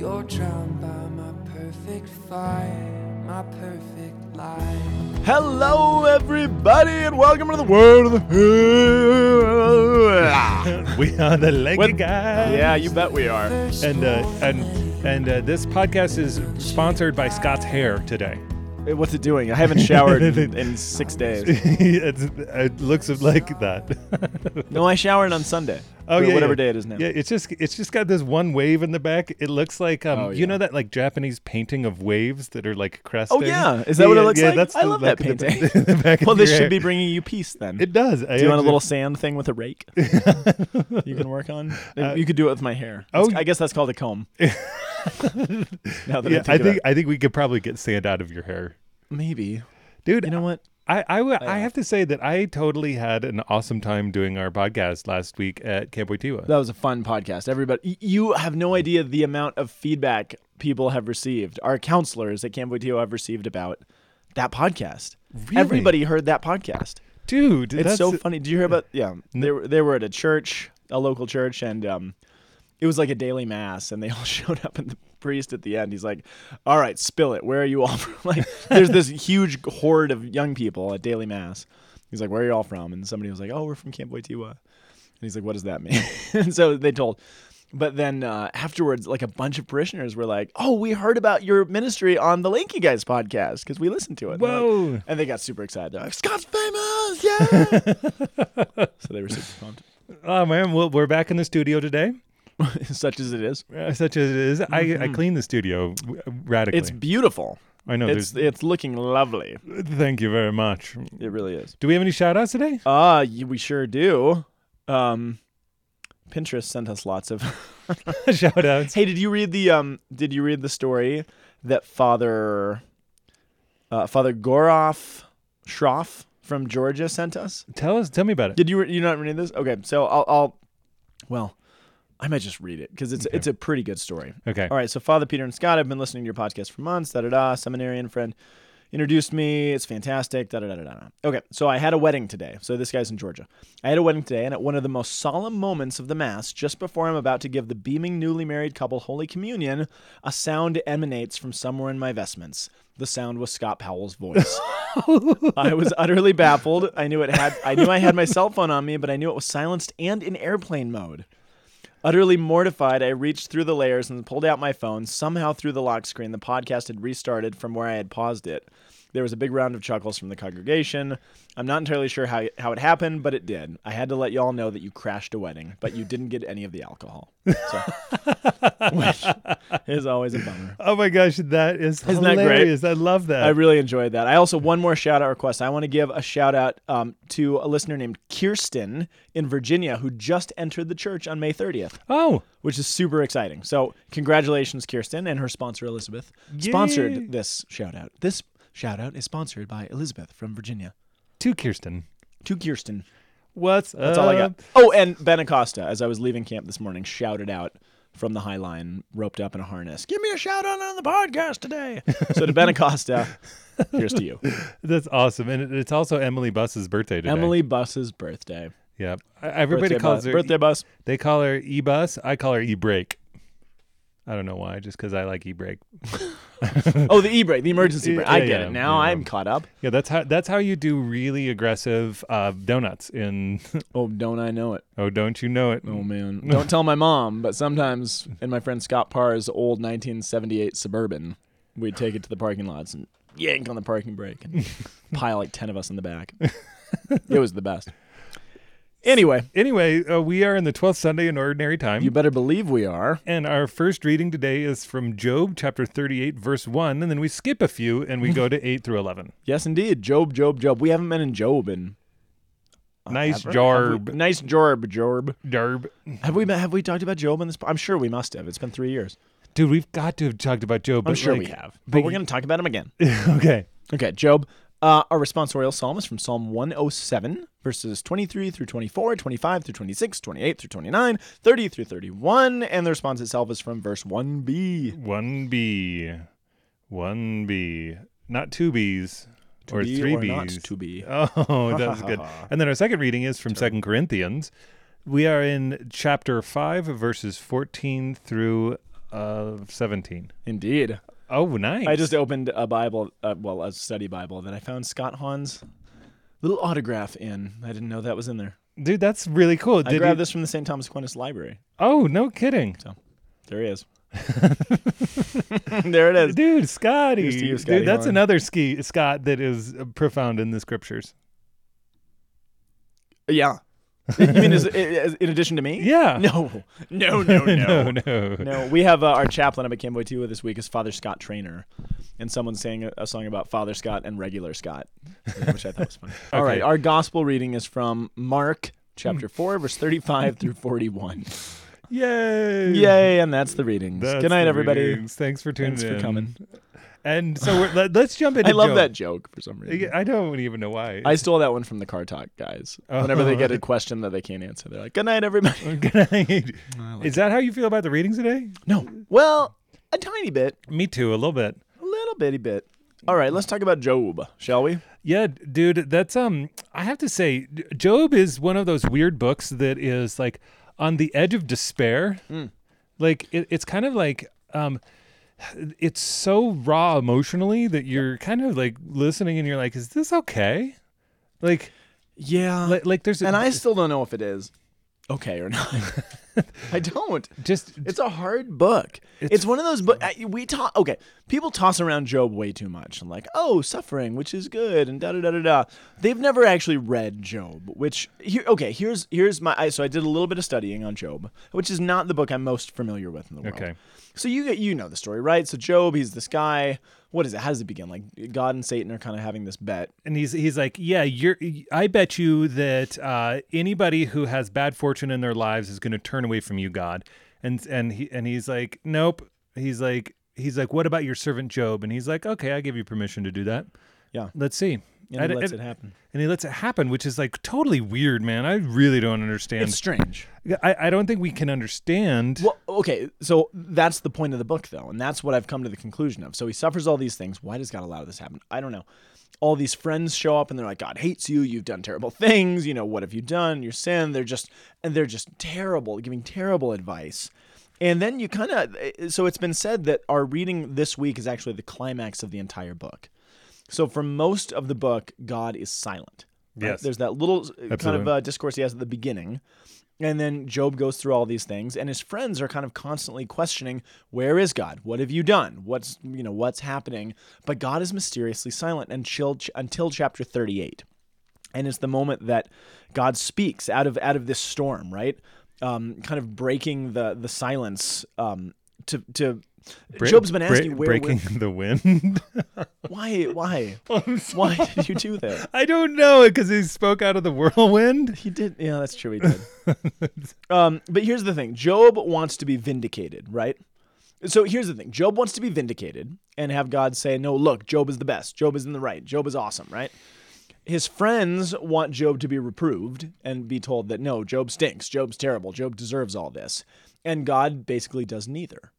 You're drowned by my perfect fire, my perfect life. Hello, everybody, and welcome to the world of the hill. we are the Leggy What- Guys. yeah, you bet we are. And uh, and and uh, this podcast is sponsored by Scott's Hair today. Hey, What's it doing? I haven't showered in, in six days. it's, it looks like that. No, I showered on Sunday. Oh yeah, whatever yeah. day it is now. Yeah, it's just it's just got this one wave in the back. It looks like um, Oh, you know that like Japanese painting of waves that are like cresting. Oh yeah, is that what it looks like? That's I love that painting. the well, this should be bringing you peace then. It does. Do you want a little sand thing with a rake? you can work on. you could do it with my hair. Uh, oh, I guess that's called a comb. now that Yeah, I I think, think I think we could probably get sand out of your hair, maybe. dude. You know what? I I, w- I Yeah. have to say that I totally had an awesome time doing our podcast last week at Camp Wojtyla. That was a fun podcast. Everybody, you have no idea the amount of feedback people have received. Our counselors at Camp Wojtyla have received about that podcast. Really? Everybody heard that podcast. Dude, It's that's so funny. Did you hear about? Yeah, they were they were at a church, a local church, and um, it was like a daily mass, and they all showed up, and the priest at the end, he's like, "All right, spill it. Where are you all from?" like, there's this huge horde of young people at daily mass. He's like, "Where are you all from?" And somebody was like, "Oh, we're from Camp Wojtyla." And he's like, "What does that mean?" and so they told. But then uh, afterwards, like a bunch of parishioners were like, "Oh, we heard about your ministry on the Lanky Guys podcast because we listened to it." And they're like- Whoa. and they got super excited. They're like, "Scott's famous, yeah!" so they were super pumped. Oh man, well, we're back in the studio today, Such as it is, uh, such as it is. I, I cleaned the studio radically. it's beautiful. I know. it's there's, it's looking lovely. thank you very much. It really is. Do we have any shout outs today? Ah, we sure do. Um, Pinterest sent us lots of. shout outs. hey, did you read the um? Did you read the story that Father, uh, Father Goroff Schroff from Georgia sent us? Tell us. Tell me about it. Did you you not read this? Okay, so I'll, I'll well, I might just read it because it's it's a pretty good story. Okay. All right, so Father Peter and Scott, I've been listening to your podcast for months. Da da da. Seminarian friend introduced me. It's fantastic. Da da da da da. Okay, so I had a wedding today. So this guy's in Georgia. I had a wedding today, and at one of the most solemn moments of the mass, just before I'm about to give the beaming newly married couple Holy Communion, a sound emanates from somewhere in my vestments. The sound was Scott Powell's voice. I was utterly baffled. I knew it had. I knew I had my cell phone on me, but I knew it was silenced and in airplane mode. Utterly mortified, I reached through the layers and pulled out my phone. Somehow, through the lock screen, the podcast had restarted from where I had paused it. There was a big round of chuckles from the congregation. I'm not entirely sure how, how it happened, but it did. I had to let y'all know that you crashed a wedding, but you didn't get any of the alcohol. So, which is always a bummer. Oh my gosh, that is Isn't that great? I love that. I really enjoyed that. I also one more shout out request. I want to give a shout out um, to a listener named Kirsten in Virginia who just entered the church on May 30th, oh, which is super exciting. So congratulations, Kirsten, and her sponsor Elizabeth Yay. sponsored this shout out. This shout out is sponsored by Elizabeth from Virginia. to Kirsten. To Kirsten. What's That's all I got. Oh, and Ben Acosta, as I was leaving camp this morning, shouted out from the High Line, roped up in a harness, "Give me a shout out on the podcast today." so to Ben Acosta, here's to you. That's awesome, and it's also Emily Buss's birthday today. Emily Bus's birthday. Yeah, everybody birthday calls bus. her birthday bus. They call her E Bus. I call her E Brake. I don't know why, just because I like E Brake. Oh, the e-brake, the emergency brake. I get yeah, it now. yeah. I'm caught up. Yeah, that's how that's how you do really aggressive uh, donuts in. Oh, don't I know it? oh, don't you know it? Oh man, don't tell my mom. But sometimes in my friend Scott Parr's old 1978 Suburban, we'd take it to the parking lots and yank on the parking brake and pile like ten of us in the back. it was the best. Anyway, Anyway, uh, we are in the twelfth Sunday in Ordinary Time. you better believe we are. And our first reading today is from Job chapter 38, verse 1. And then we skip a few and we go to 8 through 11. Yes, indeed. Job, Job, Job. We haven't been in Job in. uh, Nice ever. Jarb. We- Nice Jorb, Jorb. Darb. Have we have we talked about Job in this? I'm sure we must have. It's been three years. Dude, we've got to have talked about Job. I'm sure like- we have, but but we're going to talk about him again. okay. Okay, Job. Uh, our responsorial psalm is from Psalm 107, verses 23 through 24, 25 through 26, 28 through 29, 30 through 31, and the response itself is from verse 1b. 1B. 1B. Not two B's. or be three or B's. not to be. Oh, that's good. And then our second reading is from Second Corinthians. We are in chapter 5, verses 14 through of 17. Indeed. Oh, nice. I just opened a Bible, uh, well, a study Bible that I found Scott Hahn's little autograph in. I didn't know that was in there. Dude, that's really cool. I Did grabbed you- this from the St. Thomas Aquinas Library. Oh, no kidding. So there he is. there it is. Dude, Scotty. You, Scotty Dude, that's another ski Scott that is profound in the scriptures. Yeah. You mean as, as, in addition to me? Yeah. No. No, no, no. no, no. No, we have uh, our chaplain up at Camp Wojtyla this week is Father Scott Traynor, and someone sang a, a song about Father Scott and regular Scott, which I thought was funny. All right, Okay. our gospel reading is from Mark chapter four, verse thirty-five through forty-one. Yay. Yay, and that's the readings. That's Good night, everybody. readings. Thanks for tuning Thanks for in. coming. And so we're, let, us jump into I love Job. that joke for some reason. I don't even know why. I stole that one from the Car Talk guys. Whenever they get a question that they can't answer, they're like, "Good night, everybody." Good night. Is that how you feel about the readings today? No, well, a tiny bit, Me too, a little bit. a little bitty bit. All right, let's talk about Job, shall we? Yeah, dude, that's um I have to say Job is one of those weird books that is like on the edge of despair. Like it, it's kind of like um it's so raw emotionally that you're kind of like listening and you're like is this okay? Like Yeah, like, like there's a, and I still don't know if it is okay or not. I don't. just It's a hard book. It's, It's- one of those books we talk. Okay, people toss around Job way too much and like, oh, suffering, which is good, and da da da da da. They've never actually read Job. Which here, okay, here's here's my. I, so I did a little bit of studying on Job, which is not the book I'm most familiar with in the world. Okay. So you get you know the story, right? So Job, he's this guy. What is it? How does it begin? Like God and Satan are kind of having this bet. and he's he's like, yeah, you're. I bet you that uh, anybody who has bad fortune in their lives is going to turn away from you, God. And and he and he's like, nope. He's like he's like, what about your servant Job? And he's like, okay, I give you permission to do that. Yeah. Let's see. And I he lets I- it happen. And he lets it happen, which is like totally weird, man. I really don't understand. It's strange. I, I don't think we can understand. Well, okay, so that's the point of the book, though, and that's what I've come to the conclusion of. So he suffers all these things. Why does God allow this to happen? I don't know. All these friends show up and they're like, God hates you. You've done terrible things. You know what have you done? Your sin. They're just and they're just terrible, giving terrible advice. And then you kind of eh, so it's been said that our reading this week is actually the climax of the entire book. So for most of the book, God is silent. Right? Yes. There's that little uh, kind of uh, discourse he has at the beginning. And then Job goes through all these things, and his friends are kind of constantly questioning, "Where is God? What have you done? What's you know what's happening?" But God is mysteriously silent until until chapter thirty-eight, and it's the moment that God speaks out of out of this storm, right? Um, kind of breaking the the silence. Um, to to Bre- Job's been bre- asking where, breaking where the wind. why why why did you do that? I don't know because he spoke out of the whirlwind. He did. Yeah, that's true. He did. um, but here's the thing: Job wants to be vindicated, right? So here's the thing: Job wants to be vindicated and have God say, "No, look, Job is the best. Job is in the right. Job is awesome." Right? His friends want Job to be reproved and be told that no, Job stinks. Job's terrible. Job deserves all this, and God basically does neither.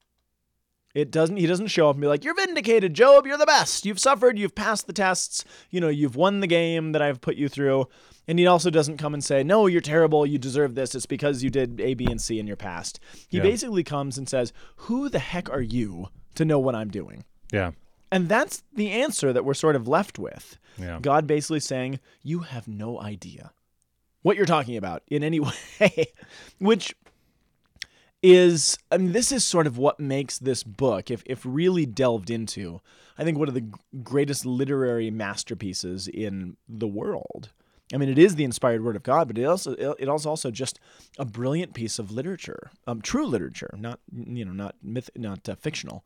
It doesn't. He doesn't show up and be like, "You're vindicated, Job. You're the best. You've suffered. You've passed the tests. You know, you've won the game that I've put you through." And he also doesn't come and say, "No, you're terrible. You deserve this. It's because you did A, B, and C in your past." He Yeah. basically comes and says, "Who the heck are you to know what I'm doing?" Yeah. And that's the answer that we're sort of left with. Yeah. God basically saying, You have no idea what you're talking about in any way. Which is, I mean, this is sort of what makes this book, if, if really delved into, I think one of the greatest literary masterpieces in the world. I mean, it is the inspired word of God, but it also it is also just a brilliant piece of literature, um, true literature, not you know, not myth, not uh, fictional,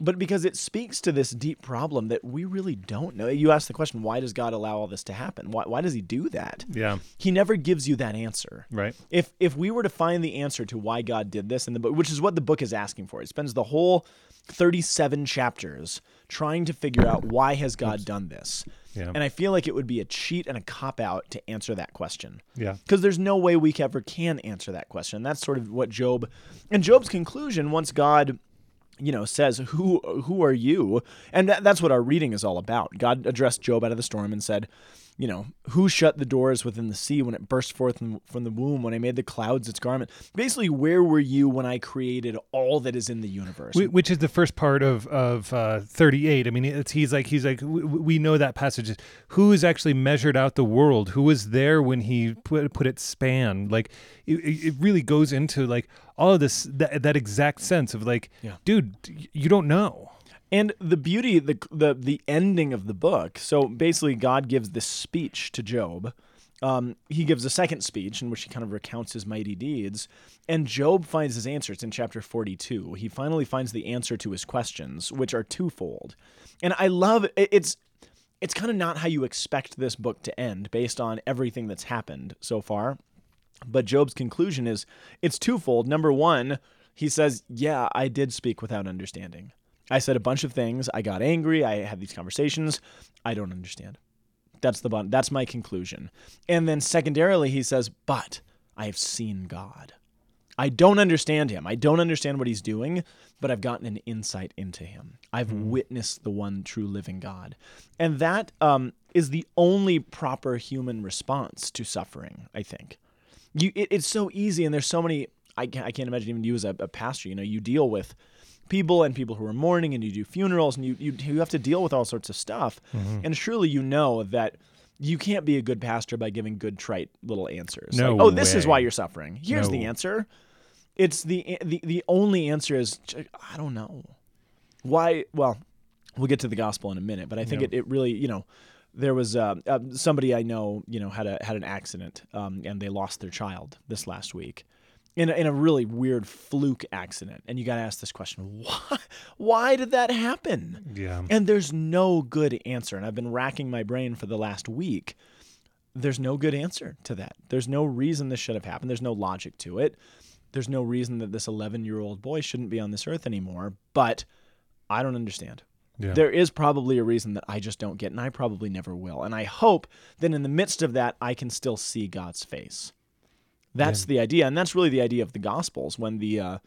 but because it speaks to this deep problem that we really don't know. You ask the question, why does God allow all this to happen? Why why does He do that? Yeah. He never gives you that answer. Right. If if we were to find the answer to why God did this in the book, which is what the book is asking for, it spends the whole 37 chapters trying to figure out why has God done this. Yeah. And I feel like it would be a cheat and a cop out to answer that question. Yeah. Because there's no way we ever can answer that question. That's sort of what Job and Job's conclusion once God you know, says, "Who who are you?" And that, that's what our reading is all about. God addressed Job out of the storm and said, you know, who shut the doors within the sea when it burst forth from, the womb, when I made the clouds its garment? Basically, where were you when I created all that is in the universe? Which is the first part of of uh, thirty eight. I mean, it's he's like he's like we know that passage. Who has actually measured out the world? Who was there when he put put its span? Like it, it it really goes into like all of this that that exact sense of like, Yeah. dude, you don't know. And the beauty, the the the ending of the book. So basically, God gives this speech to Job. Um, he gives a second speech in which he kind of recounts his mighty deeds, and Job finds his answer. It's in chapter forty-two. He finally finds the answer to his questions, which are twofold. And I love it- it's it's kind of not how you expect this book to end, based on everything that's happened so far. But Job's conclusion is it's twofold. Number one, he says, Yeah, I did speak without understanding. I said a bunch of things. I got angry. I had these conversations. I don't understand. That's the bottom. That's my conclusion. And then secondarily, he says, But I have seen God. I don't understand him. I don't understand what he's doing, but I've gotten an insight into him. I've witnessed the one true living God. And that um, is the only proper human response to suffering, I think. You, it, it's so easy, and there's so many. I can't, I can't imagine even you as a, a pastor. You know, you deal with people and people who are mourning, and you do funerals, and you you, you have to deal with all sorts of stuff. And surely you know that you can't be a good pastor by giving good trite little answers. No like, oh, this is why you're suffering. Here's the answer. It's the the the only answer is I don't know why. Well, we'll get to the gospel in a minute, but I think Yeah. it, it really you know there was uh, uh, somebody I know you know had a had an accident um, and they lost their child this last week. In a, in a really weird fluke accident, and you got to ask this question: Why? Why did that happen? Yeah. And there's no good answer. And I've been racking my brain for the last week. There's no good answer to that. There's no reason this should have happened. There's no logic to it. There's no reason that this 11 year old boy shouldn't be on this earth anymore. But I don't understand. Yeah. There is probably a reason that I just don't get, and I probably never will. And I hope that in the midst of that, I can still see God's face. That's the idea, and that's really the idea of the Gospels. When the uh,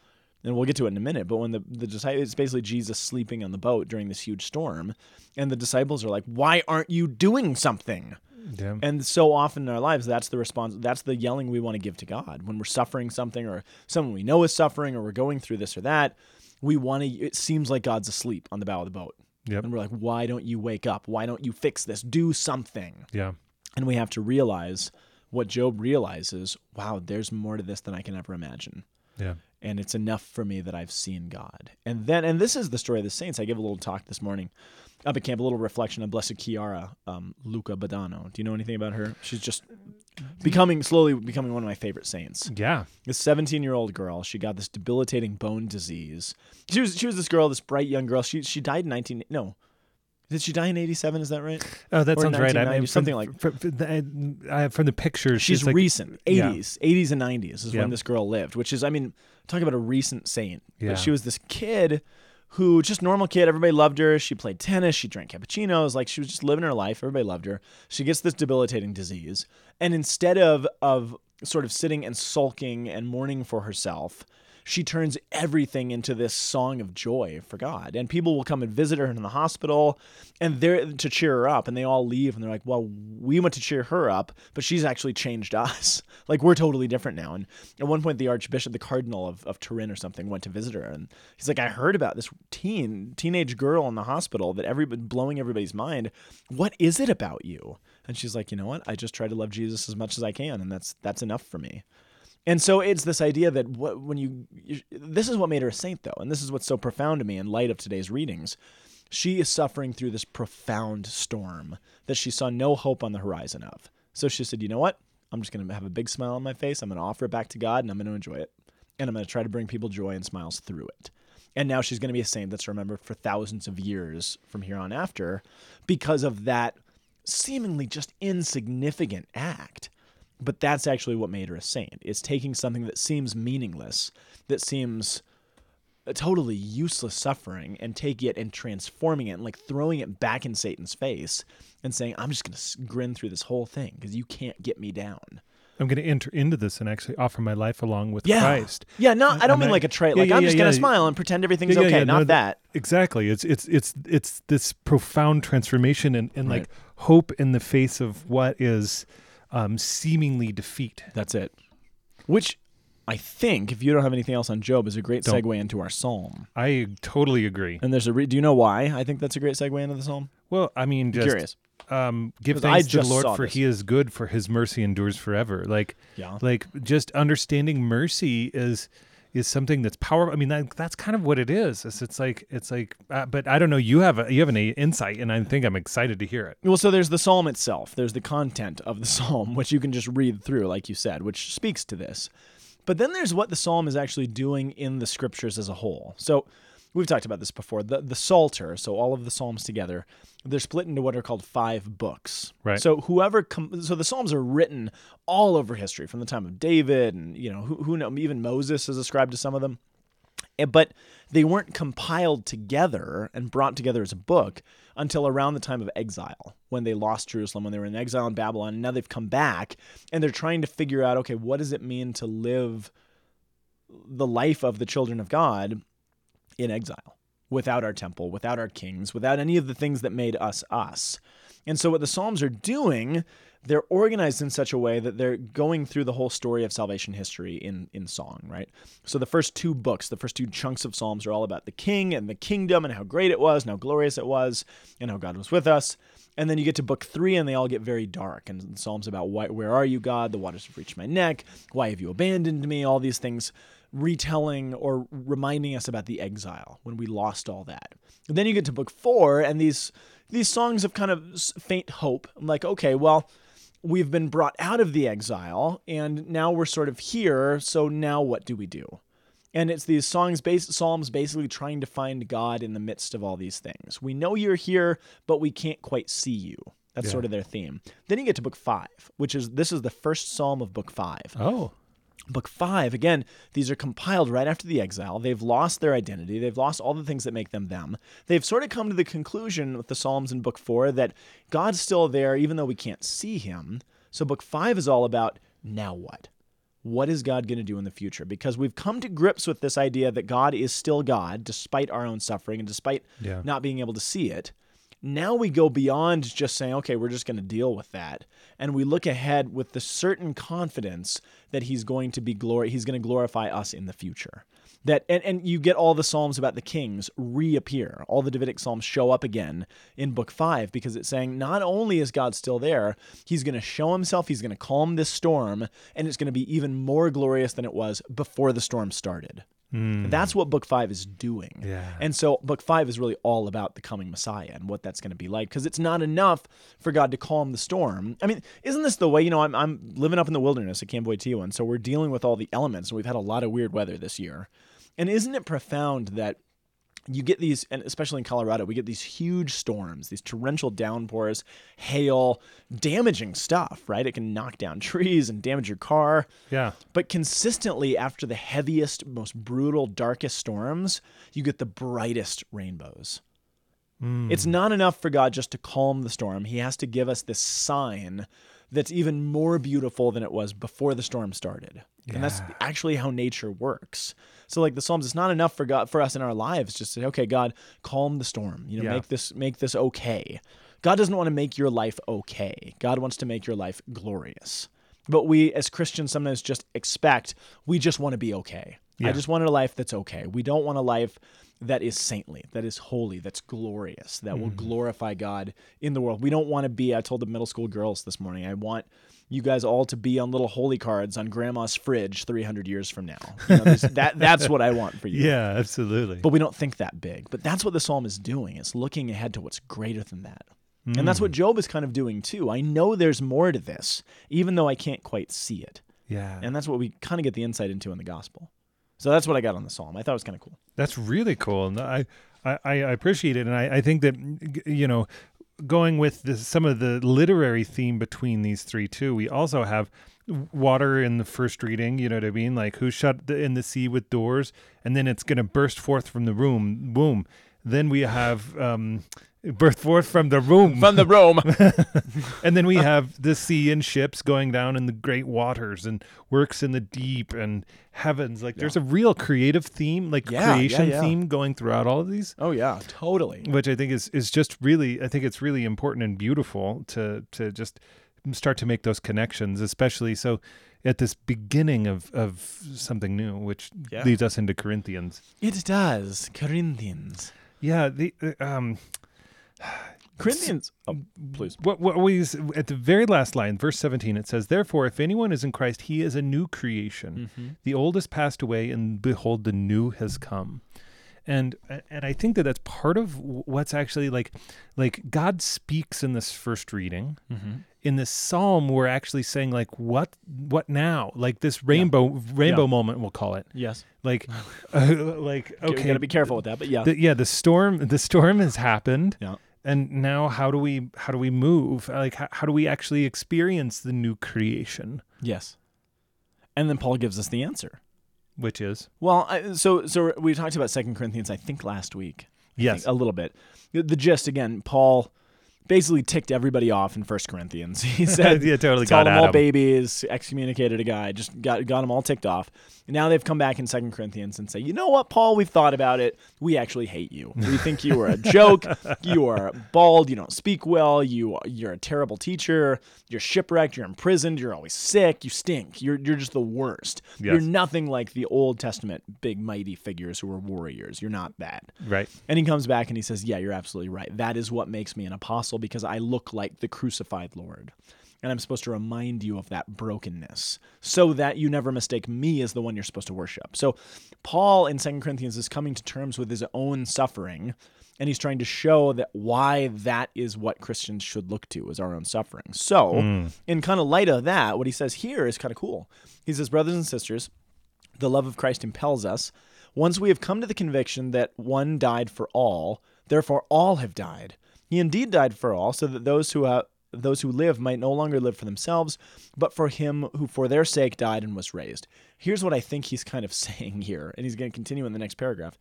and we'll get to it in a minute, but when the the disciples, it's basically Jesus sleeping on the boat during this huge storm, and the disciples are like, "Why aren't you doing something?" yeah. And so often in our lives, that's the response. That's the yelling we want to give to God when we're suffering something, or someone we know is suffering, or we're going through this or that. We want to. It seems like God's asleep on the bow of the boat, Yep. and we're like, "Why don't you wake up? Why don't you fix this? Do something." Yeah. And we have to realize what Job realizes. Wow, there's more to this than I can ever imagine Yeah. and it's enough for me that I've seen God. And then, and this is the story of the saints. I gave a little talk this morning up at camp, a little reflection on Blessed Chiara, um, Luce Badano. Do you know anything about her? She's just becoming slowly becoming one of my favorite saints. Yeah. This 17 year old girl, she got this debilitating bone disease. She was she was this girl, this bright young girl. She she died in 19 no. Did she die in 87? Is that right? Oh, that Or sounds right. I 1990, mean, something from, like- from, from the, from the pictures. She's like, recent, yeah. 80s, 80s and 90s is Yeah. when this girl lived, which is, I mean, talk about a recent saint. Yeah. But she was this kid who, just normal kid, everybody loved her. She played tennis, she drank cappuccinos, like she was just living her life. Everybody loved her. She gets this debilitating disease, and instead of of sort of sitting and sulking and mourning for herself. She turns everything into this song of joy for God. And people will come and visit her in the hospital and they're to cheer her up and they all leave and they're like, Well, we went to cheer her up, but she's actually changed us. like we're totally different now. And at one point the Archbishop, the Cardinal of, of Turin or something, went to visit her and he's like, I heard about this teen teenage girl in the hospital that everybody blowing everybody's mind. What is it about you? And she's like, you know what? I just try to love Jesus as much as I can, and that's that's enough for me. And so it's this idea that what, when you, you, this is what made her a saint, though, and this is what's so profound to me in light of today's readings. She is suffering through this profound storm that she saw no hope on the horizon of. So she said, you know what? I'm just going to have a big smile on my face. I'm going to offer it back to God, and I'm going to enjoy it. And I'm going to try to bring people joy and smiles through it. And now she's going to be a saint that's remembered for thousands of years from here on after because of that seemingly just insignificant act. But that's actually what made her a saint. Is taking something that seems meaningless, that seems a totally useless suffering, and taking it and transforming it and like throwing it back in Satan's face and saying, "I'm just gonna grin through this whole thing because you can't get me down." I'm going to enter into this and actually offer my life along with Yeah. Christ. Yeah, no, I don't And mean I- like a trait. Like yeah, I'm just gonna yeah. smile and pretend everything's okay. not no, that. Exactly. It's it's it's it's this profound transformation and, and Right. like hope in the face of what is um, seemingly defeat. That's it. Which I think, if you don't have anything else on Job, is a great Don't. segue into our psalm. I totally agree. And there's a. Re- do you know why I think that's a great segue into the psalm? Well, I mean, just Curious. um, give 'Cause I thanks to the just Lord saw for this. He is good, for His mercy endures forever. Like, Yeah. like just understanding mercy is is something that's powerful. I mean, that, that's kind of what it is. It's, it's like it's like, uh, but I don't know. You have a, you have an insight, and I think I'm excited to hear it. Well, so there's the psalm itself. There's the content of the psalm, which you can just read through, like you said, which speaks to this. But then there's what the psalm is actually doing in the scriptures as a whole. So we've talked about this before. The the Psalter, so all of the psalms together, they're split into what are called five books. Right. So whoever com- so the psalms are written all over history from the time of David and you know who who know even Moses is ascribed to some of them. Eh, But they weren't compiled together and brought together as a book until around the time of exile, when they lost Jerusalem, when they were in exile in Babylon. And now they've come back and they're trying to figure out okay, what does it mean to live the life of the children of God in exile without our temple, without our kings, without any of the things that made us us? And so, what the Psalms are doing, they're organized in such a way that they're going through the whole story of salvation history in, in song, right? So, the first two books, the first two chunks of Psalms are all about the king and the kingdom and how great it was and how glorious it was and how God was with us. And then you get to book three, and they all get very dark. And the Psalms about why, where are you, God? The waters have reached my neck. Why have you abandoned me? All these things retelling or reminding us about the exile when we lost all that. And then you get to book four, and these these songs of kind of faint hope. I'm like, okay, well, we've been brought out of the exile, and now we're sort of here. So now what do we do? And it's these songs, base, psalms, basically trying to find God in the midst of all these things. We know you're here, but we can't quite see you. That's sort of their theme. Then you get to book five, which is this is the first psalm of book five. Oh, Book five, again, these are compiled right after the exile. They've lost their identity. They've lost all the things that make them them. They've sort of come to the conclusion with the Psalms in book four that God's still there, even though we can't see him. So book five is all about now what? What is God going to do in the future? Because we've come to grips with this idea that God is still God, despite our own suffering and despite Yeah. not being able to see it. Now we go beyond just saying, okay, we're just going to deal with that. And we look ahead with the certain confidence that he's going to be glory he's going to glorify us in the future. That and, and you get all the psalms about the kings reappear. All the Davidic psalms show up again in book 5 because it's saying not only is God still there, he's going to show himself, he's going to calm this storm, and it's going to be even more glorious than it was before the storm started. Hmm. That's what book 5 is doing. Yeah. And so book five is really all about the coming Messiah and what that's going to be like. Because it's not enough for God to calm the storm. I mean, isn't this the way? You know, I'm, I'm living up in the wilderness at Camp Wojtyla, and so we're dealing with all the elements, and we've had a lot of weird weather this year. And isn't it profound that you get these, and especially in Colorado, we get these huge storms, these torrential downpours, hail, damaging stuff, right? It can knock down trees and damage your car. yeah. But consistently, after the heaviest, most brutal, darkest storms, you get the brightest rainbows. Hmm. It's not enough for God just to calm the storm. He has to give us this sign that's even more beautiful than it was before the storm started. And that's actually how nature works. So like the Psalms, it's not enough for God for us in our lives just to say, okay, God, calm the storm. You know, Yeah. make this make this okay. God doesn't want to make your life okay. God wants to make your life glorious. But we as Christians sometimes just expect we just want to be okay. I just want a life that's okay. We don't want a life that is saintly, that is holy, that's glorious, that will mm-hmm. glorify God in the world. We don't want to be, I told the middle school girls this morning, I want you guys all to be on little holy cards on grandma's fridge 300 years from now. You know, that, that's what I want for you. Yeah, absolutely. But we don't think that big. But that's what the psalm is doing. It's looking ahead to what's greater than that. And that's what mm. Job is kind of doing too. I know there's more to this, even though I can't quite see it. yeah. And that's what we kind of get the insight into in the gospel. So that's what I got on the psalm. I thought it was kind of cool. That's really cool, and I I, I appreciate it, and I, I think that you know, going with the, some of the literary theme between these three too, we also have water in the first reading. You know what I mean? Like who shut the, in the sea with doors, and then it's going to burst forth from the room womb. Then we have um, birth forth from the womb, From the Rome. and then we have the sea and ships going down in the great waters and works in the deep and heavens. Like there's a real creative theme, like Yeah, yeah, creation yeah. theme going throughout all of these oh yeah, totally. which I think is is just really I think it's really important and beautiful to to just start to make those connections, especially so at this beginning of of something new, which Yeah. leads us into Corinthians. It does. Corinthians. Yeah, the um Corinthians. Oh, please. what what we at the very last line, verse 17 it says, "Therefore if anyone is in Christ, he is a new creation. Mm-hmm. The old has passed away and behold the new has come." And and I think that that's part of what's actually like like God speaks in this first reading. Mm-hmm. in this psalm we're actually saying like what what now like this rainbow rainbow Yeah. moment we'll call it Yes. like uh, like Okay. We gotta be careful with that, but yeah. the, yeah the storm the storm has happened yeah. And now how do we how do we move like how, how do we actually experience the new creation Yes. And then Paul gives us the answer. which is Well, I, so so we talked about Second Corinthians, I think last week. I Yes. think, a little bit. The, the gist again, Paul basically ticked everybody off in First Corinthians. He said, yeah totally got them all him. babies, excommunicated a guy, just got got them all ticked off. And now they've come back in Second Corinthians and say, you know what, Paul, we've thought about it. We actually hate you. We think you are a joke. you are bald. You don't speak well. You you're a terrible teacher. You're shipwrecked. You're imprisoned. You're always sick. You stink. You're you're just the worst. You're nothing like the Old Testament big mighty figures who were warriors. You're not that. right And he comes back and he says, Yeah, you're absolutely right. That is what makes me an apostle because I look like the crucified Lord. And I'm supposed to remind you of that brokenness so that you never mistake me as the one you're supposed to worship. So, Paul in 2 Corinthians is coming to terms with his own suffering and he's trying to show that why that is what Christians should look to is our own suffering. So, hmm. in kind of light of that, what he says here is kind of cool. He says, Brothers and sisters, the love of Christ impels us. Once we have come to the conviction that one died for all, therefore all have died. He indeed died for all, so that those who have those who live might no longer live for themselves, but for him who for their sake died and was raised. Here's what I think he's kind of saying here, and he's going to continue in the next paragraph.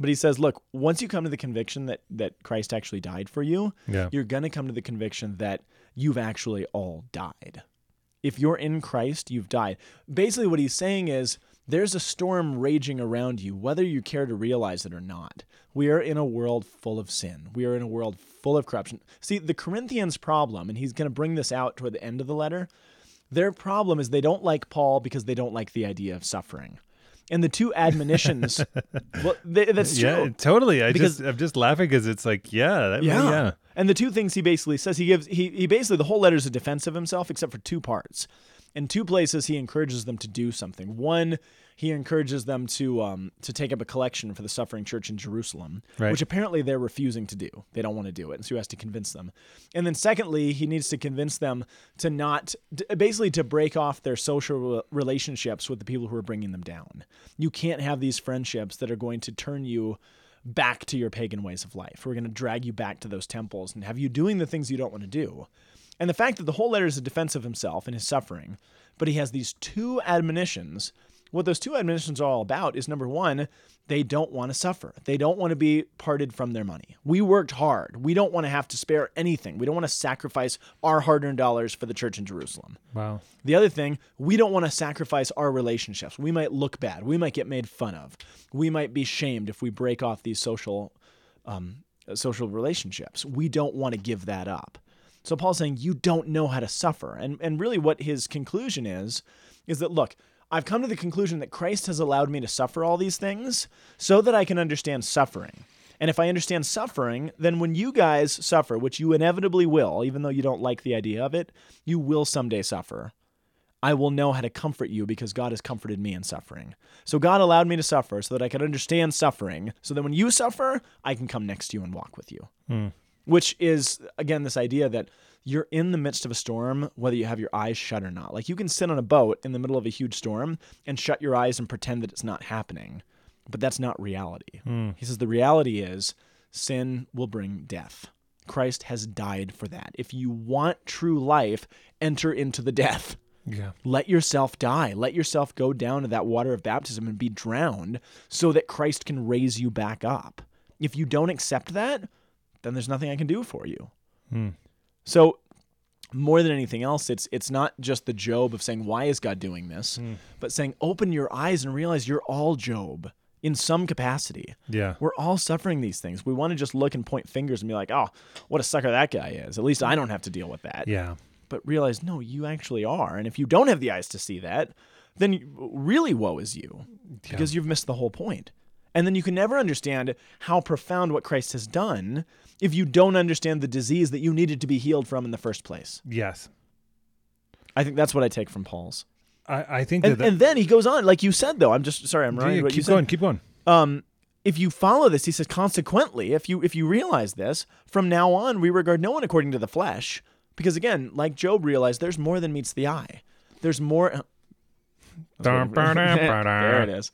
But he says, look, once you come to the conviction that that Christ actually died for you, Yeah. you're going to come to the conviction that you've actually all died if you're in Christ, you've died. Basically, what he's saying is there's a storm raging around you, whether you care to realize it or not. We are in a world full of sin. We are in a world full of corruption. See, the Corinthians' problem, and he's going to bring this out toward the end of the letter, their problem is they don't like Paul because they don't like the idea of suffering. And the two admonitions, well, they, that's true. yeah totally I Because- just I'm just laughing because it's like yeah that, Yeah. yeah And the two things he basically says, he gives he he basically the whole letter is a defense of himself, except for two parts. In two places, he encourages them to do something. One, he encourages them to um, to take up a collection for the suffering church in Jerusalem, Right. which apparently they're refusing to do. They don't want to do it, and so he has to convince them. And then secondly, he needs to convince them to not basically to break off their social relationships with the people who are bringing them down. You can't have these friendships that are going to turn you back to your pagan ways of life. We're going to drag you back to those temples and have you doing the things you don't want to do. And the fact that the whole letter is a defense of himself and his suffering, but he has these two admonitions. What those two admonitions are all about is number one, they don't want to suffer. They don't want to be parted from their money. We worked hard. We don't want to have to spare anything. We don't want to sacrifice our hard earned dollars for the church in Jerusalem. wow The other thing, we don't want to sacrifice our relationships. We might look bad. We might get made fun of. We might be shamed if we break off these social, um, social relationships. We don't want to give that up. So Paul's saying you don't know how to suffer, and and really what his conclusion is, is that look, I've come to the conclusion that Christ has allowed me to suffer all these things so that I can understand suffering. And if I understand suffering, then when you guys suffer, which you inevitably will, even though you don't like the idea of it, you will someday suffer. I will know how to comfort you because God has comforted me in suffering. So God allowed me to suffer so that I could understand suffering, so that when you suffer, I can come next to you and walk with you. Hmm. Which is, again, this idea that you're in the midst of a storm, whether you have your eyes shut or not. Like you can sit on a boat in the middle of a huge storm and shut your eyes and pretend that it's not happening. But that's not reality. Hmm. He says the reality is sin will bring death. Christ has died for that. If you want true life, enter into the death. Yeah. Let yourself die. Let yourself go down to that water of baptism and be drowned so that Christ can raise you back up. If you don't accept that, then there's nothing I can do for you. Hmm. So more than anything else, it's it's not just the Job of saying, Why is God doing this? Hmm. But saying, open your eyes and realize you're all Job in some capacity. Yeah. We're all suffering these things. We want to just look and point fingers and be like, oh, what a sucker that guy is. At least I don't have to deal with that. Yeah. But realize, no, you actually are. And if you don't have the eyes to see that, then really woe is you because you've missed the whole point. And then you can never understand how profound what Christ has done if you don't understand the disease that you needed to be healed from in the first place. Yes. I think that's what I take from Paul's. I, I think And, that, and then he goes on, like you said, though. I'm just sorry, I'm Yeah, running. yeah, what you keep going, keep going. um, if you follow this, he says, consequently, if you if you realize this, from now on we regard no one according to the flesh, because again, like Job realized, there's more than meets the eye. There's more. there it is.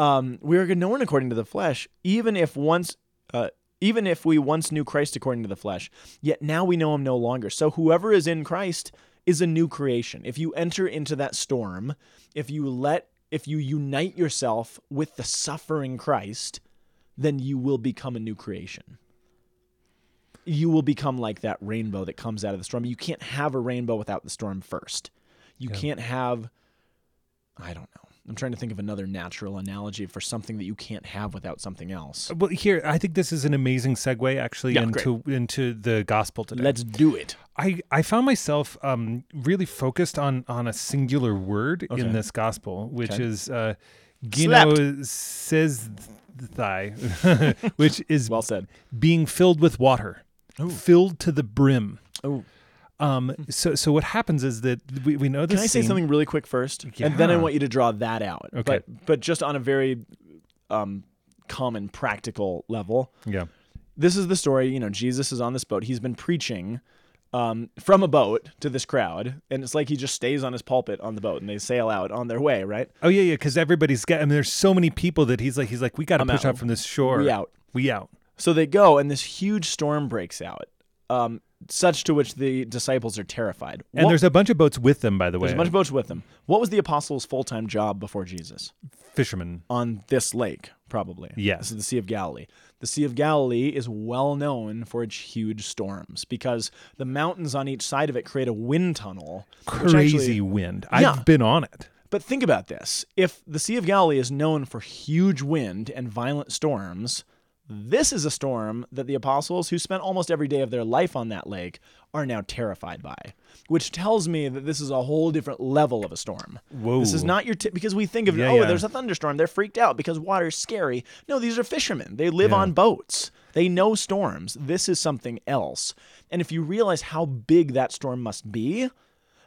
Um, we are known according to the flesh, even if once, uh, even if we once knew Christ according to the flesh, yet now we know him no longer. So whoever is in Christ is a new creation. If you enter into that storm, if you let, if you unite yourself with the suffering Christ, then you will become a new creation. You will become like that rainbow that comes out of the storm. You can't have a rainbow without the storm first. You can't have I don't know. I'm trying to think of another natural analogy for something that you can't have without something else. Well, here I think this is an amazing segue actually Yeah, into into the gospel today. Let's do it. I, I found myself um, really focused on on a singular word Okay. in this gospel, which Okay. is uh. Gino says thigh, which is Well said. being filled with water, filled to the brim. Oh, Um, so so what happens is that we, we know this. can I say scene- something really quick first, and then I Yeah. want you to draw that out. Okay. But but just on a very um, common practical level. Yeah. This is the story. You know, Jesus is on this boat. He's been preaching um, from a boat to this crowd, and it's like he just stays on his pulpit on the boat, and they sail out on their way. Right. Oh yeah, yeah. Because everybody's got. I mean, there's so many people that he's like, he's like, we got to I'm push out. out from this shore. We out. We out. So they go, and this huge storm breaks out, um, such to which the disciples are terrified. And What- there's a bunch of boats with them, by the way. there's a bunch of boats with them. What was the apostles' full time job before Jesus? fishermen. On this lake, probably. Yes. This is the Sea of Galilee. The Sea of Galilee is well known for its huge storms because the mountains on each side of it create a wind tunnel. Crazy actually- wind. Yeah. I've been on it. But think about this. If the Sea of Galilee is known for huge wind and violent storms, this is a storm that the apostles, who spent almost every day of their life on that lake, are now terrified by, which tells me that this is a whole different level of a storm. Whoa. This is not your tip because we think of Yeah, oh, yeah. there's a thunderstorm, they're freaked out because water's scary. No, these are fishermen. They live Yeah. on boats. They know storms. This is something else. And if you realize how big that storm must be,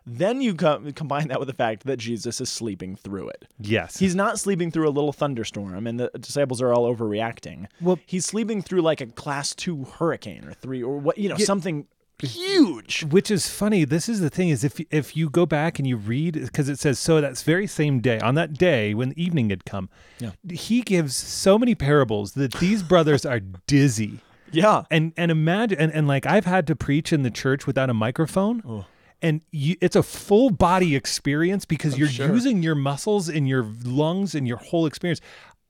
then you co- combine that with the fact that Jesus is sleeping through it. Yes. He's not sleeping through a little thunderstorm and the disciples are all overreacting. Well- he's sleeping through like a class 2 hurricane or 3 or what, you know, something huge. which is funny this is the thing is if if you go back and you read because it says so that's very same day on that day when evening had come Yeah. he gives so many parables that these brothers are dizzy Yeah. and and imagine and, and like i've had to preach in the church without a microphone and you, it's a full body experience because oh, you're sure. using your muscles and your lungs and your whole experience.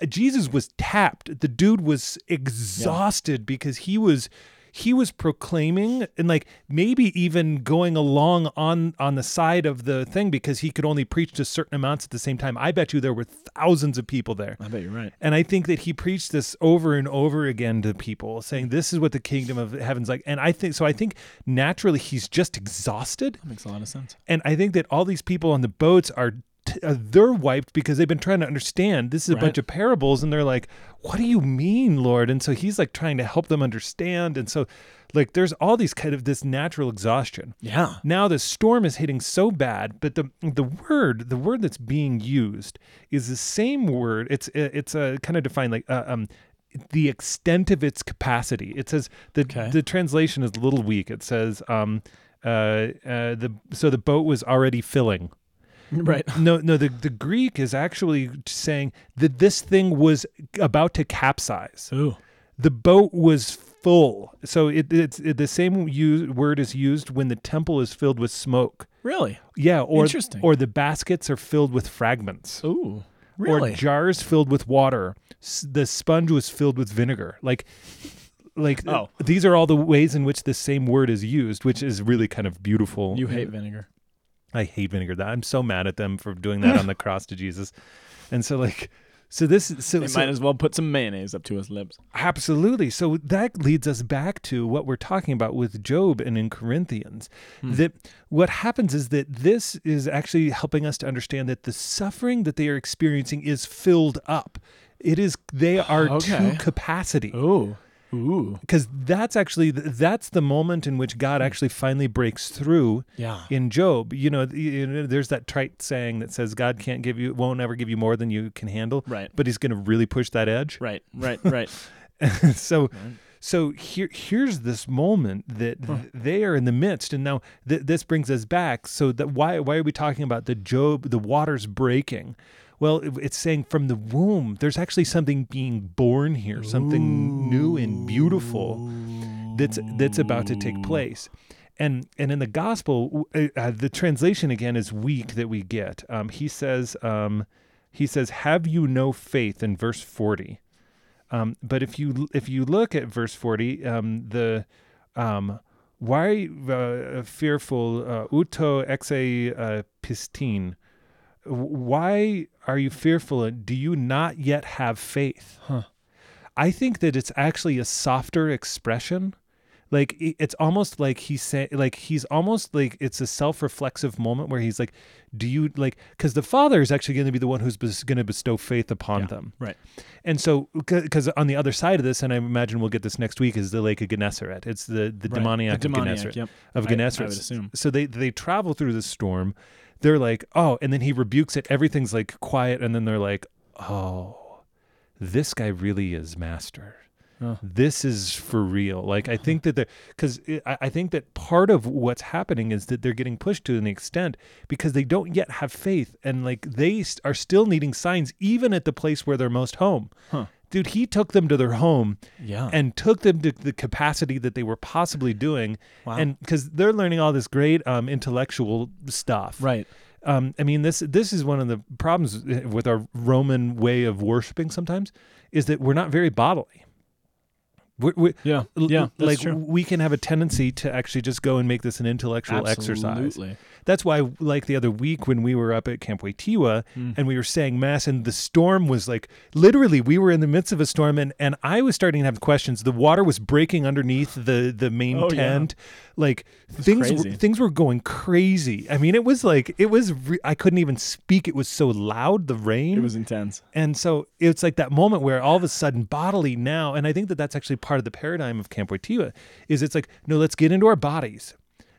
Uh, Jesus was tapped. The dude was exhausted because he was he was proclaiming and like maybe even going along on on the side of the thing because he could only preach to certain amounts at the same time i bet you there were thousands of people there I bet you're right. and I think that he preached this over and over again to people, saying, This is what the kingdom of heaven's like. And I think so. I think naturally he's just exhausted. That makes a lot of sense. And I think that all these people on the boats are. T- uh, they're wiped because they've been trying to understand this is a Right. bunch of parables and they're like what do you mean lord and so he's like trying to help them understand and so like there's all these kind of this natural exhaustion Yeah. now the storm is hitting so bad, but the the word the word that's being used is the same word. It's it's a kind of defined like uh, um the extent of its capacity. It says the Okay. the translation is a little weak. It says um uh, uh the so the boat was already filling. Right. No, no. The, the Greek is actually saying that this thing was about to capsize. Ooh. the boat was full. So it, it's it, the same use, word is used when the temple is filled with smoke. Really? Yeah, or Interesting. or the baskets are filled with fragments. Ooh. Really? Or jars filled with water. S- The sponge was filled with vinegar. Like like Oh. these are all the ways in which the same word is used, which is really kind of beautiful. you hate vinegar. I hate vinegar. That I'm so mad at them for doing that on the cross to Jesus. And so like so this so, They so might as well put some mayonnaise up to his lips. Absolutely. So that leads us back to what we're talking about with Job and in Corinthians. Hmm. That what happens is that this is actually helping us to understand that the suffering that they are experiencing is filled up. It is they are Okay. to capacity. Ooh. Because that's actually that's the moment in which God actually finally breaks through Yeah. in Job. You know, there's that trite saying that says God can't give you won't ever give you more than you can handle. Right. But he's going to really push that edge. Right. Right. Right. so so here here's this moment that th- they are in the midst and now th- this brings us back so that why why are we talking about the job the waters breaking well it's saying from the womb there's actually something being born here something new and beautiful that's that's about to take place. And and in the gospel uh, uh, the translation again is weak that we get. Um, he says um, he says have you no faith? in verse 40 um, but if you if you look at verse 40 um, the um, why uh, fearful uh, uto exe uh, pistin why are you fearful and do you not yet have faith Huh. I think that it's actually a softer expression. Like it's almost like he's saying, like he's almost like it's a self-reflexive moment where he's like, "Do you like?" Because the father is actually going to be the one who's bes- going to bestow faith upon them, Right. and so because on the other side of this, and I imagine we'll get this next week, is the Lake of Gennesaret. It's the the Right. demoniac, The of Gennesaret yep. of I- Gennesaret. I would assume. So they they travel through the storm. They're like, oh, and then he rebukes it. Everything's like quiet, and then they're like, oh, this guy really is master. This is for real. Like I think that the because I I think that part of what's happening is that they're getting pushed to an extent because they don't yet have faith, and like they are still needing signs even at the place where they're most home. Huh. Dude, he took them to their home Yeah. and took them to the capacity that they were possibly doing Wow. and because they're learning all this great um, intellectual stuff right. um, i mean this this is one of the problems with our roman way of worshiping sometimes is that we're not very bodily we're, we Yeah. Yeah. That's like true. we can have a tendency to actually just go and make this an intellectual exercise Absolutely. That's why, like the other week when we were up at Camp Wojtyla Mm. and we were saying mass, and the storm was like literally we were in the midst of a storm, and and I was starting to have questions. The water was breaking underneath the the main Oh, yeah. tent, like things were, things were going crazy. I mean, it was like it was. Re- I couldn't even speak. It was so loud. The rain. It was intense. And so it's like that moment where all of a sudden bodily now, and I think that that's actually part of the paradigm of Camp Wojtyla, is it's like, no, let's get into our bodies.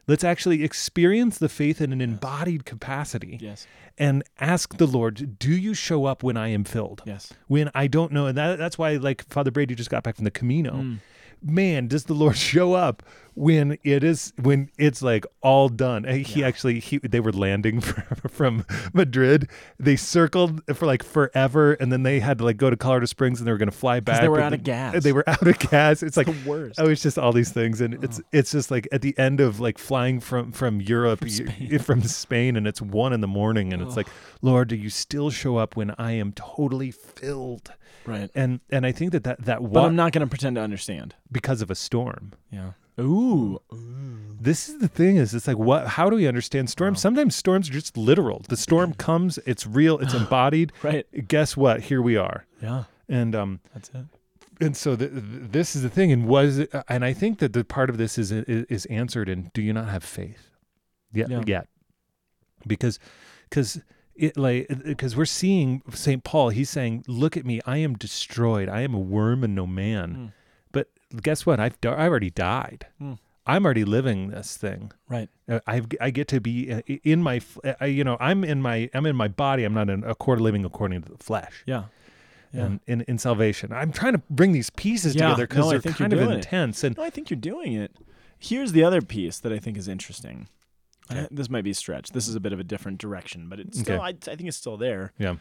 Let's actually experience the faith in an embodied capacity Yes. and ask the Lord, do you show up when I am filled? Yes. When I don't know. And that, that's why, like, Father Brady just got back from the Camino. Mm. Man, does the Lord show up when it is when it's like all done? Uh, He actually he they were landing from, from Madrid. They circled for like forever, and then they had to like go to Colorado Springs, and they were going to fly back. they were out of gas. They were out of gas. It's like the worst. Oh, it's just all these things, and it's it's just like at the end of like flying from from Europe from Spain, from Spain and it's one in the morning, and it's like, Lord, do you still show up when I am totally filled? Right. And and I think that that that But I'm not going to pretend to understand. because of a storm. Yeah. Ooh. This is the thing is it's like what how do we understand storms? Sometimes storms are just literal. The storm comes, it's real, it's embodied. Right. Guess what? Here we are. Yeah. And um That's it. and so th- th- this is the thing and was it, and I think that the part of this is is, is answered in do you not have faith? Yet Yeah. yet. Because cuz it like because we're seeing St. Paul he's saying look at me I am destroyed I am a worm and no man. Mm. Guess what? I've di- I already died. Mm. I'm already living this thing. Right. Uh, I I get to be uh, in my uh, you know I'm in my I'm in my body. I'm not in a quarter living according to the flesh. Yeah. Yeah. And in, in salvation, I'm trying to bring these pieces Yeah, together because no, they're kind of doing it. intense. And No, I think you're doing it. Here's the other piece that I think is interesting. Okay. Uh, this might be a stretch. This is a bit of a different direction, but it's still, Okay. I, I think it's still there. yeah,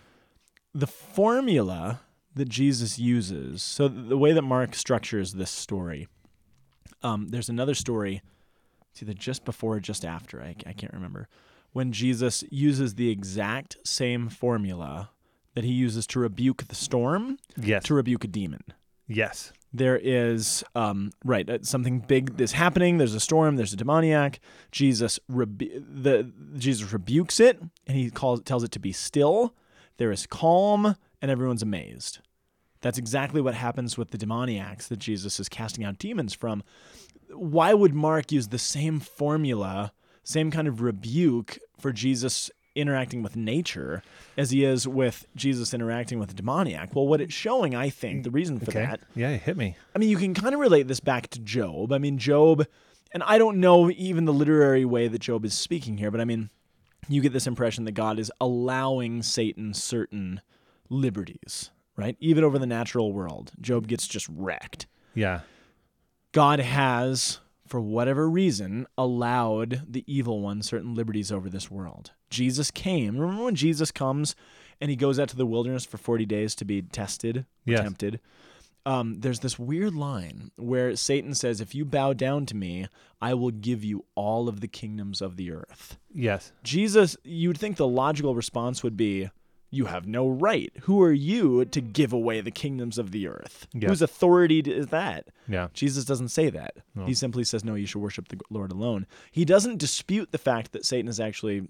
The formula that Jesus uses. So the way that Mark structures this story, um, there's another story. It's either just before or just after. I, I can't remember. When Jesus uses the exact same formula that he uses to rebuke the storm Yes. to rebuke a demon. Yes. There is um, right uh, something big is happening. There's a storm. There's a demoniac. Jesus rebu- the Jesus rebukes it and he calls tells it to be still. There is calm and everyone's amazed. That's exactly what happens with the demoniacs that Jesus is casting out demons from. Why would Mark use the same formula, same kind of rebuke for Jesus interacting with nature as he is with Jesus interacting with the demoniac? Well, what it's showing, I think, the reason for Okay. that Yeah, hit me. I mean, you can kind of relate this back to Job. I mean, Job, and I don't know even the literary way that Job is speaking here, but I mean, you get this impression that God is allowing Satan certain liberties, right? Even over the natural world. Job gets just wrecked. Yeah. God has, for whatever reason, allowed the evil one certain liberties over this world. Jesus came. Remember when Jesus comes and he goes out to the wilderness for 40 days to be tested, Yes. tempted? Um, there's this weird line where Satan says, If you bow down to me, I will give you all of the kingdoms of the earth. Yes. Jesus, you'd think the logical response would be, You have no right. Who are you to give away the kingdoms of the earth? Yeah. Whose authority is that? Yeah. Jesus doesn't say that. He simply says, no, you should worship the Lord alone. He doesn't dispute the fact that Satan is actually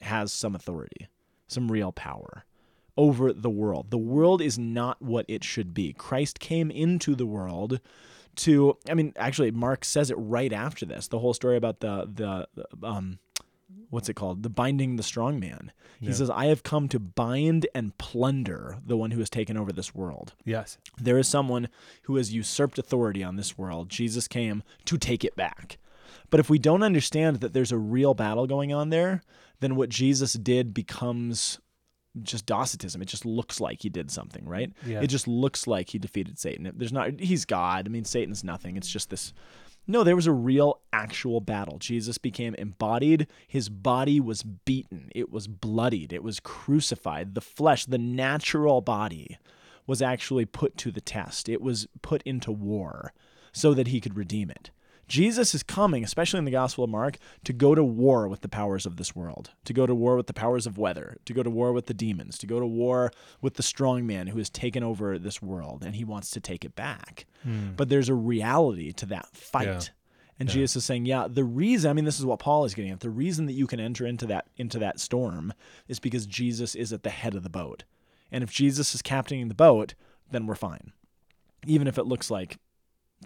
has some authority, some real power over the world. The world is not what it should be. Christ came into the world to I mean actually Mark says it right after this. The whole story about the the um what's it called? The binding the strong man. He says I have come to bind and plunder the one who has taken over this world. Yes. There is someone who has usurped authority on this world. Jesus came to take it back. But if we don't understand that there's a real battle going on there, then what Jesus did becomes just Docetism. It just looks like he did something, right? Yeah. It just looks like he defeated Satan. There's not he's God. I mean Satan's nothing. It's just this no, there was a real actual battle. Jesus became embodied. His body was beaten. It was bloodied. It was crucified. The flesh, the natural body, was actually put to the test. It was put into war so that he could redeem it. Jesus is coming, especially in the Gospel of Mark, to go to war with the powers of this world, to go to war with the powers of weather, to go to war with the demons, to go to war with the strong man who has taken over this world and he wants to take it back. Hmm. But there's a reality to that fight. Yeah. And Jesus is saying, yeah, the reason I mean this is what Paul is getting at. The reason that you can enter into that into that storm is because Jesus is at the head of the boat. And if Jesus is captaining the boat, then we're fine. Even if it looks like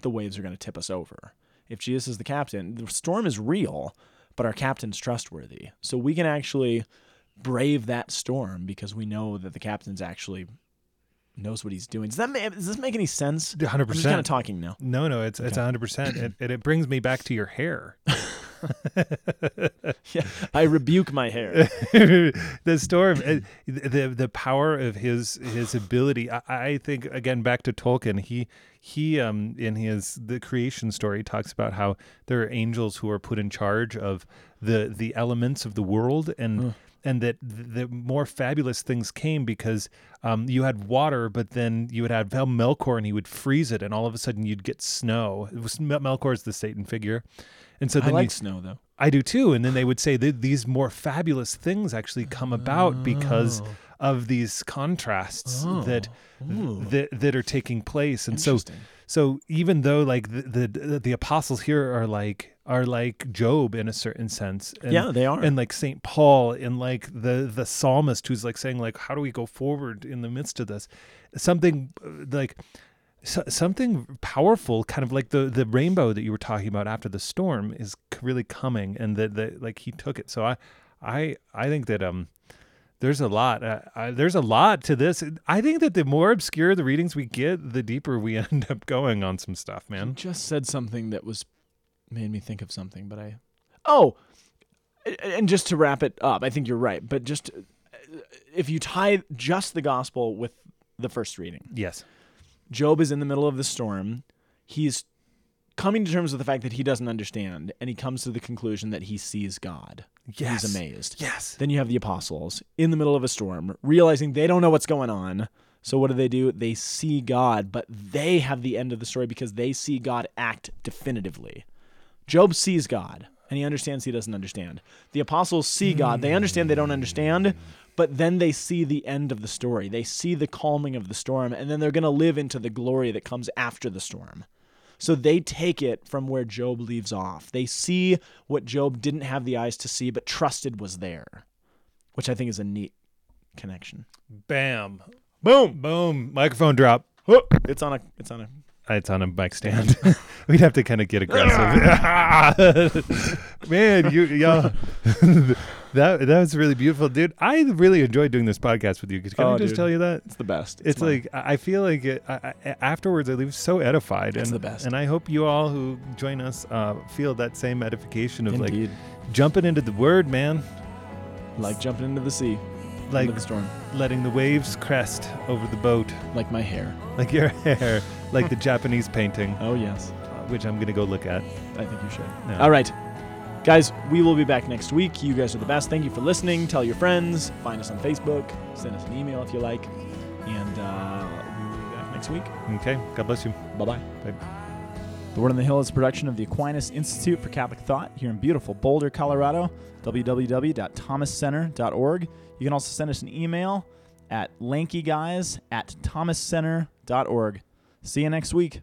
the waves are going to tip us over. If Jesus is the captain, the storm is real, but our captain's trustworthy. So we can actually brave that storm because we know that the captain's actually knows what he's doing. Does that ma- does this make any sense? Hundred percent. I'm just kind of talking now. No, no, it's it's hundred percent, and it brings me back to your hair. Yeah, I rebuke my hair. the storm, uh, the the power of his his ability. I, I think again back to Tolkien. He he um in his the creation story talks about how there are angels who are put in charge of the the elements of the world and. And that the more fabulous things came because um, you had water, but then you would have Melkor, and he would freeze it, and all of a sudden you'd get snow. It was Melkor is the Satan figure, and so I then like you, snow though. I do too. And then they would say that these more fabulous things actually come about because of these contrasts that, that that are taking place. And so so even though like the, the the apostles here are like are like Job in a certain sense. And, Yeah, they are. And like Saint Paul and like the the psalmist who's like saying like how do we go forward in the midst of this? Something uh, like so, something powerful, kind of like the the rainbow that you were talking about after the storm, is really coming, and that that like he took it. So I, I I think that um, there's a lot. Uh, I, there's a lot to this. I think that the more obscure the readings we get, the deeper we end up going on some stuff, You man. just said something that was made me think of something, but I oh, and just to wrap it up, I think you're right. But just uh, if you tie just the gospel with the first reading, Yes. Job is in the middle of the storm. He's coming to terms with the fact that he doesn't understand, and he comes to the conclusion that he sees God. Yes. He's amazed. Yes. Then you have the apostles in the middle of a storm, realizing they don't know what's going on. So what do they do? They see God, but they have the end of the story because they see God act definitively. Job sees God and he understands he doesn't understand. The apostles see God, they understand they don't understand, but then they see the end of the story. They see the calming of the storm, and then they're going to live into the glory that comes after the storm. So they take it from where Job leaves off. They see what Job didn't have the eyes to see, but trusted was there, which I think is a neat connection. Bam. Boom! Boom. Microphone drop. It's on a. It's on a. It's on a mic stand. We'd have to kind of get aggressive. Man, you yeah. that that was really beautiful, dude. I really enjoyed doing this podcast with you. Can Oh, I just dude. tell you that? It's the best. It's, mine. like I I feel like it, I, I, afterwards I leave so edified. It's and, the best. And I hope you all who join us uh, feel that same edification of indeed like jumping into the word, man. like jumping into the sea, Like into the storm, letting the waves crest over the boat, like my hair. like your hair, like the Japanese painting, Oh yes, uh, which I'm gonna go look at. I think you should. Yeah. All right. Guys, we will be back next week. You guys are the best. Thank you for listening. Tell your friends. Find us on Facebook. Send us an email if you like. And uh, we will be back next week. Okay, God bless you. Bye bye. The Word on the Hill is a production of the Aquinas Institute for Catholic Thought here in beautiful Boulder, Colorado. www.thomascenter.org. You can also send us an email at lankyguys at thomascenter.org. See you next week.